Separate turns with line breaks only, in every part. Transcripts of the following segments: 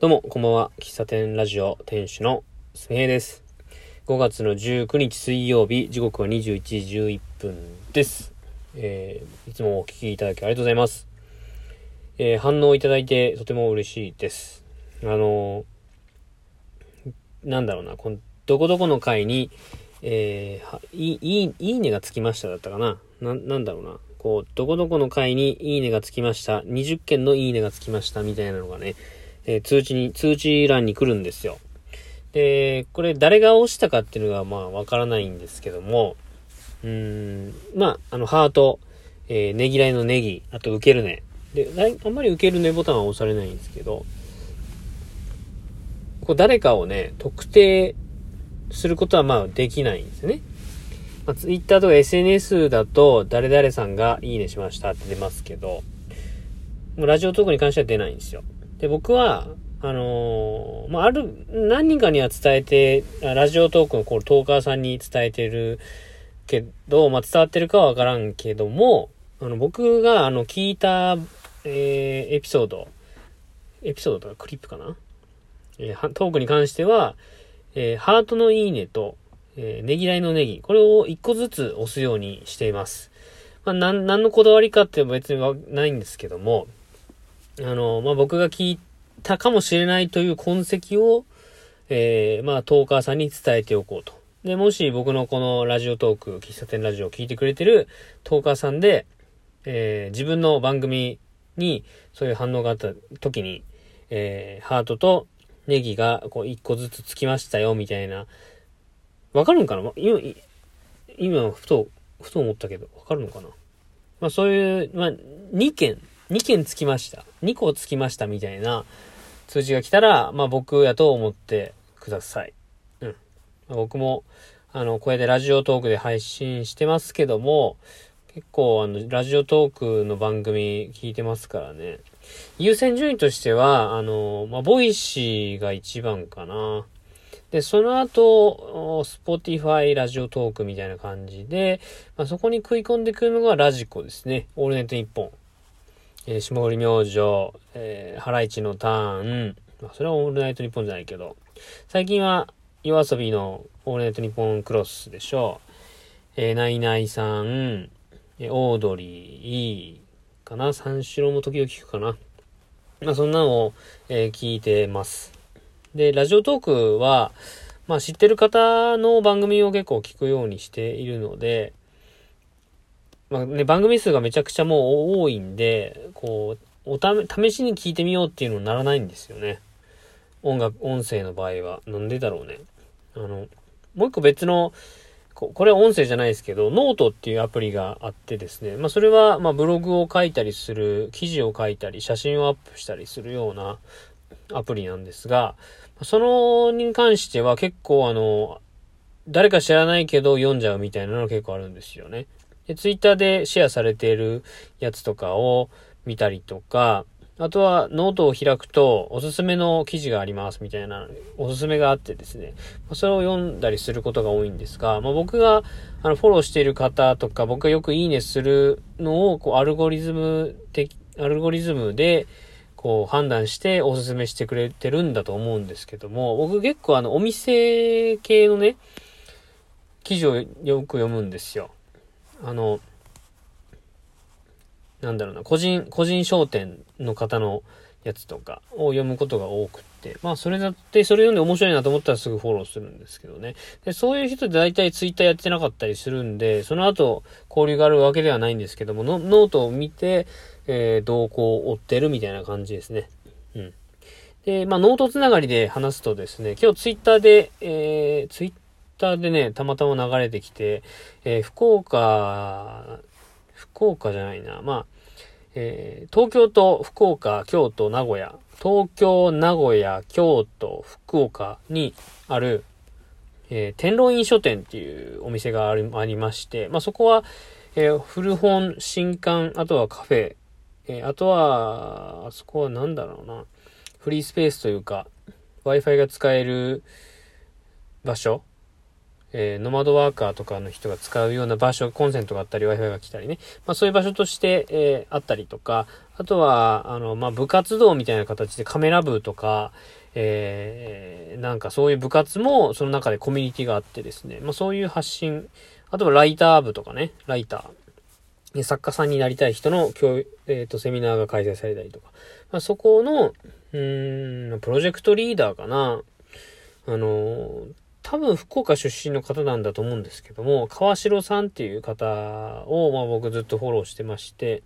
どうも、こんばんは。喫茶店ラジオ店主のすみへいです。5月の19日水曜日、時刻は21時11分です。えー、いつもお聞きいただきありがとうございます。えー、反応いただいてとても嬉しいです。あのーなんだろうな、この、どこどこの回に、えー、はいい、いい、いいねがつきましただったかな。な、なんだろうな。こう、どこどこの回にいいねがつきました。20件のいいねがつきましたみたいなのがね、え通知に、通知欄に来るんですよ。で、これ誰が押したかっていうのがまあわからないんですけども、うーん、まあ、あの、ハート、えーねぎらいのネギ、あと受けるね。で、あんまり受けるねボタンは押されないんですけど、こう誰かをね、特定することはまあできないんですね。まあ、Twitter とか SNS だと、誰々さんがいいねしましたって出ますけど、もうラジオトークに関しては出ないんですよ。で、僕は、あのーまあ、ある、何人かには伝えて、ラジオトークのこうトーカーさんに伝えてるけど、まあ、伝わってるかはわからんけども、あの、僕が、あの、聞いた、えーエピソード、エピソードとかクリップかな？えートークに関しては、えーハートのいいねと、えーねぎらいのネギ、これを一個ずつ押すようにしています。まあ、なん、なんのこだわりかって別にはないんですけども、あの、まあ、僕が聞いたかもしれないという痕跡を、えーまあ、トーカーさんに伝えておこうと。で、もし僕のこのラジオトーク、喫茶店ラジオを聞いてくれてるトーカーさんで、えー自分の番組にそういう反応があった時に、えーハートとネギがこう一個ずつつきましたよ、みたいな。わかるんかな？今、今、ふと、ふと思ったけど、わかるのかな？まあそういう、まあ、2件、2件つきました。2個つきましたみたいな通知が来たら、まあ僕やと思ってください。うん。僕も、あの、こうやってラジオトークで配信してますけども、結構あの、ラジオトークの番組聞いてますからね。優先順位としては、あの、まあ、ボイシーが一番かな。で、その後、 Spotify ラジオトークみたいな感じで、まあ、そこに食い込んでくるのがラジコですね。オールナイトニッポン。えー、霜降り明星、えー、ハライチのターン。まあ、それはオールナイトニッポンじゃないけど。最近は、夜遊びのオールナイトニッポンクロスでしょう。えー、ナイナイさん、えーオードリーかな？三四郎も時々聞くかな？まあ、そんなのを、えー聞いてます。で、ラジオトークは、まあ知ってる方の番組を結構聞くようにしているので、まあね、番組数がめちゃくちゃもう多いんで、こう、おため、試しに聞いてみようっていうのにならないんですよね。音楽、音声の場合は。なんでだろうね。あの、もう一個別の、ここれは音声じゃないですけど、ノートっていうアプリがあってですね、まあそれは、まブログを書いたりする、記事を書いたり、写真をアップしたりするようなアプリなんですが、そのに関しては結構あの、誰か知らないけど読んじゃうみたいなの結構あるんですよね。で、ツイッターでシェアされているやつとかを見たりとか、あとはノートを開くとおすすめの記事がありますみたいなおすすめがあってですね、それを読んだりすることが多いんですが、まあ、僕があのフォローしている方とか僕がよくいいねするのをこうアルゴリズム的、アルゴリズムでこう判断しておすすめしてくれてるんだと思うんですけども、僕結構あのお店系のね、記事をよく読むんですよ。あの、なんだろうな、個人、個人商店の方のやつとかを読むことが多くって、まあそれだって、それ読んで面白いなと思ったらすぐフォローするんですけどね。で、そういう人って大体ツイッターやってなかったりするんで、その後交流があるわけではないんですけども、ノートを見て、えー、動向を追ってるみたいな感じですね。うん。で、まあノートつながりで話すとですね、今日ツイッターで、えー、ツイッターでね、たまたま流れてきて、えー福岡、福岡じゃないな、まあ、えー東京と福岡、京都、名古屋、東京、名古屋、京都、福岡にある、えー天狼院書店っていうお店がありありまして、まあ、そこは、えー古本、新刊、あとはカフェ、えーあとは、あそこはなんだろうな、フリースペースというか、Wi-Fi が使える場所えー、ノマドワーカーとかの人が使うような場所、コンセントがあったり、Wi-Fi が来たりね。まあそういう場所として、えー、あったりとか、あとは、あの、まあ部活動みたいな形でカメラ部とか、えー、なんかそういう部活もその中でコミュニティがあってですね。まあそういう発信、あとはライター部とかね、ライター。作家さんになりたい人の教、えっ、ー、と、セミナーが開催されたりとか。まあそこの、うん、プロジェクトリーダーかな。あの多分福岡出身の方なんだと思うんですけども、川城さんっていう方を、まあ僕ずっとフォローしてまして、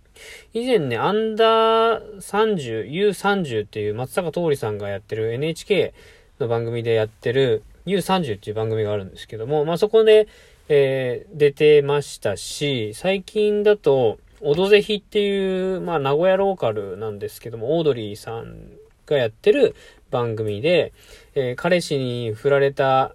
以前ね、アンダー30、U30 っていう松坂桃李さんがやってる NHK の番組でやってる U30 っていう番組があるんですけども、まあそこで、えー、出てましたし、最近だと、オドぜひっていう、まあ名古屋ローカルなんですけども、オードリーさんがやってる番組で、えー、彼氏に振られた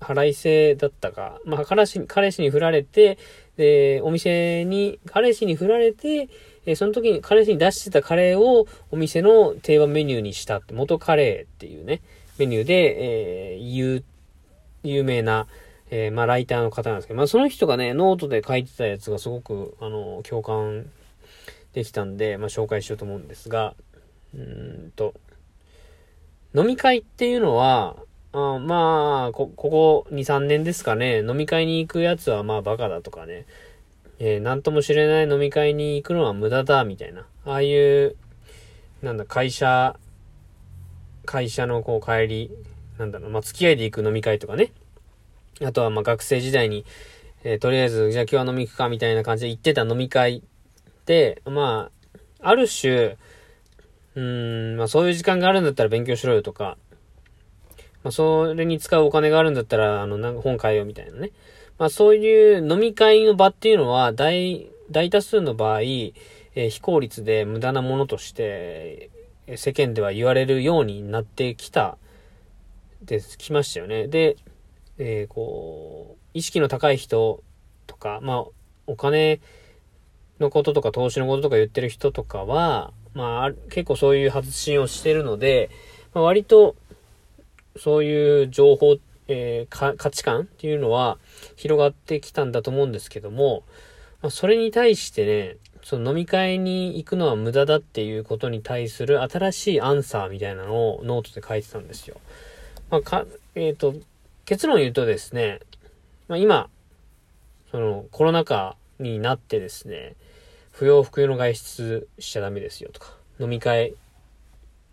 腹いせだったか、まあ、彼氏、彼氏に振られて、で、お店に、彼氏に振られて、えその時に彼氏に出してたカレーをお店の定番メニューにしたって、元カレーっていうね、メニューで、えー、有、有名な、えー、まあ、ライターの方なんですけど、まあ、その人がね、ノートで書いてたやつがすごく、あの、共感できたんで、まあ、紹介しようと思うんですが、うんと、飲み会っていうのは、あまあ、こ、ここ2、3年ですかね、飲み会に行くやつはまあバカだとかね、えー、なんとも知れない飲み会に行くのは無駄だ、みたいな。ああいう、なんだ、会社、会社のこう帰り、なんだろう、まあ付き合いで行く飲み会とかね。あとはまあ学生時代に、えー、とりあえず、じゃあ今日は飲み行くか、みたいな感じで行ってた飲み会って、まあ、ある種、うん、まあそういう時間があるんだったら勉強しろよとか、まあ、それに使うお金があるんだったら、あの、なんか本買えよみたいなね。まあ、そういう飲み会の場っていうのは、大、大多数の場合、えー、非効率で無駄なものとして、世間では言われるようになってきた、で、きましたよね。で、えー、こう、意識の高い人とか、まあ、お金のこととか投資のこととか言ってる人とかは、まあ、結構そういう発信をしてるので、まあ、割と、そういう情報、えー、価値観っていうのは広がってきたんだと思うんですけども、まあ、それに対してね、その飲み会に行くのは無駄だっていうことに対する新しいアンサーみたいなのをノートで書いてたんですよ。まあ、か、えっ、ー、と、結論言うとですね、まあ、今、そのコロナ禍になってですね、不要不急の外出しちゃダメですよとか、飲み会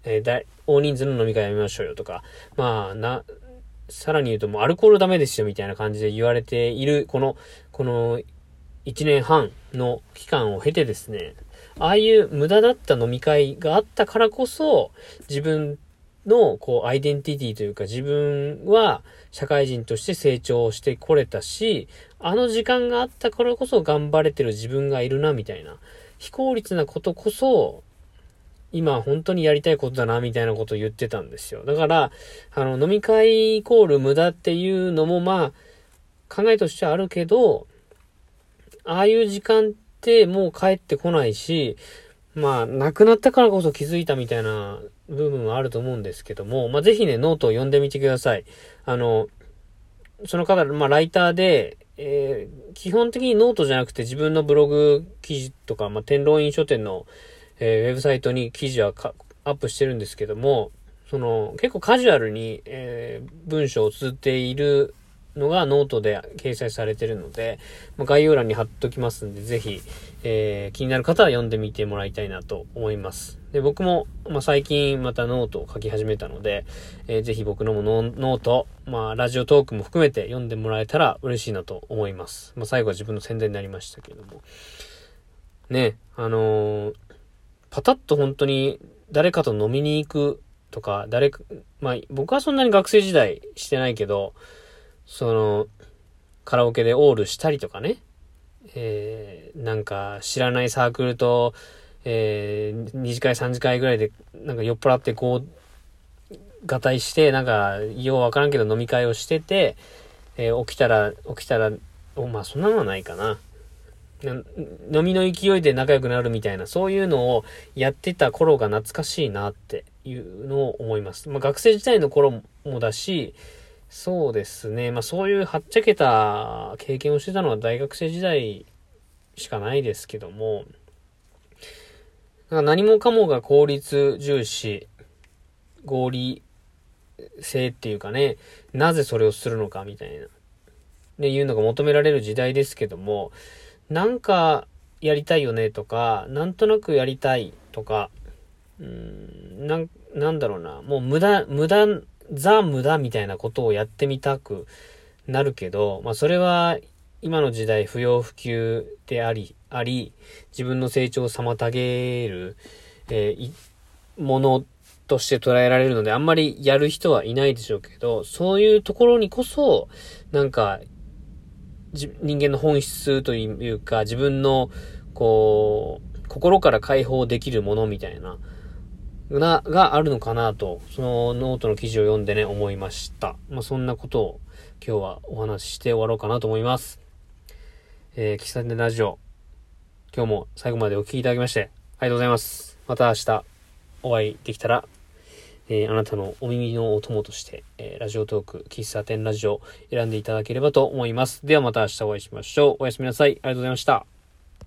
えー、大、大人数の飲み会やめましょうよとか、まあ、な、さらに言うともうアルコールダメですよみたいな感じで言われている、この、この1年半の期間を経てですね、ああいう無駄だった飲み会があったからこそ、自分の、こう、アイデンティティというか、自分は社会人として成長してこれたし、あの時間があったからこそ頑張れてる自分がいるな、みたいな。非効率なことこそ、今本当にやりたいことだな、みたいなことを言ってたんですよ。だから、あの、飲み会イコール無駄っていうのも、まあ、考えとしてはあるけど、ああいう時間ってもう帰ってこないし、まあ、なくなったからこそ気づいたみたいな部分はあると思うんですけども、まあ、ぜひね、ノートを読んでみてください。あの、その方、まあ、ライターで、えー、基本的にノートじゃなくて自分のブログ記事とか、まあ、天狼院書店のえー、ウェブサイトに記事はアップしてるんですけども、その、結構カジュアルに、えー、文章を綴っているのがノートで掲載されてるので、まあ、概要欄に貼っときますんで、ぜひ、えー、気になる方は読んでみてもらいたいなと思います。で、僕も、まあ、最近またノートを書き始めたので、えー、ぜひ僕のもノート、まあ、ラジオトークも含めて読んでもらえたら嬉しいなと思います。まあ、最後は自分の宣伝になりましたけれども。ね、あのーパタッと本当に誰かと飲みに行くとか、誰か、まあ僕はそんなに学生時代してないけど、その、カラオケでオールしたりとかね、えー、なんか知らないサークルと、えー、2次会3次会ぐらいで、なんか酔っ払ってこう、合体して、なんか、ようわからんけど飲み会をしてて、えー、起きたら、起きたら、お、まあそんなのはないかな。飲みの勢いで仲良くなるみたいな、そういうのをやってた頃が懐かしいなっていうのを思います。まあ、学生時代の頃もだし、そうですね。まあそういうはっちゃけた経験をしてたのは大学生時代しかないですけども、なんか何もかもが効率重視、合理性っていうかね、なぜそれをするのかみたいな。で、いうのが求められる時代ですけども、なんかやりたいよねとか、なんとなくやりたいとか、うん、な、なんだろうな、もう無駄、無駄、ザ無駄みたいなことをやってみたくなるけど、まあそれは今の時代不要不急であり、あり、自分の成長を妨げる、えー、ものとして捉えられるので、あんまりやる人はいないでしょうけど、そういうところにこそ、なんか、人間の本質というか、自分の、こう、心から解放できるものみたいな、な、があるのかなと、そのノートの記事を読んでね、思いました。まあ、そんなことを今日はお話しして終わろうかなと思います。えー、喫茶店ラジオ、今日も最後までお聴きいただきまして、ありがとうございます。また明日お会いできたらえー、あなたのお耳のお供として、えー、ラジオトーク、喫茶店ラジオ選んでいただければと思います。ではまた明日お会いしましょう。おやすみなさい。ありがとうございました。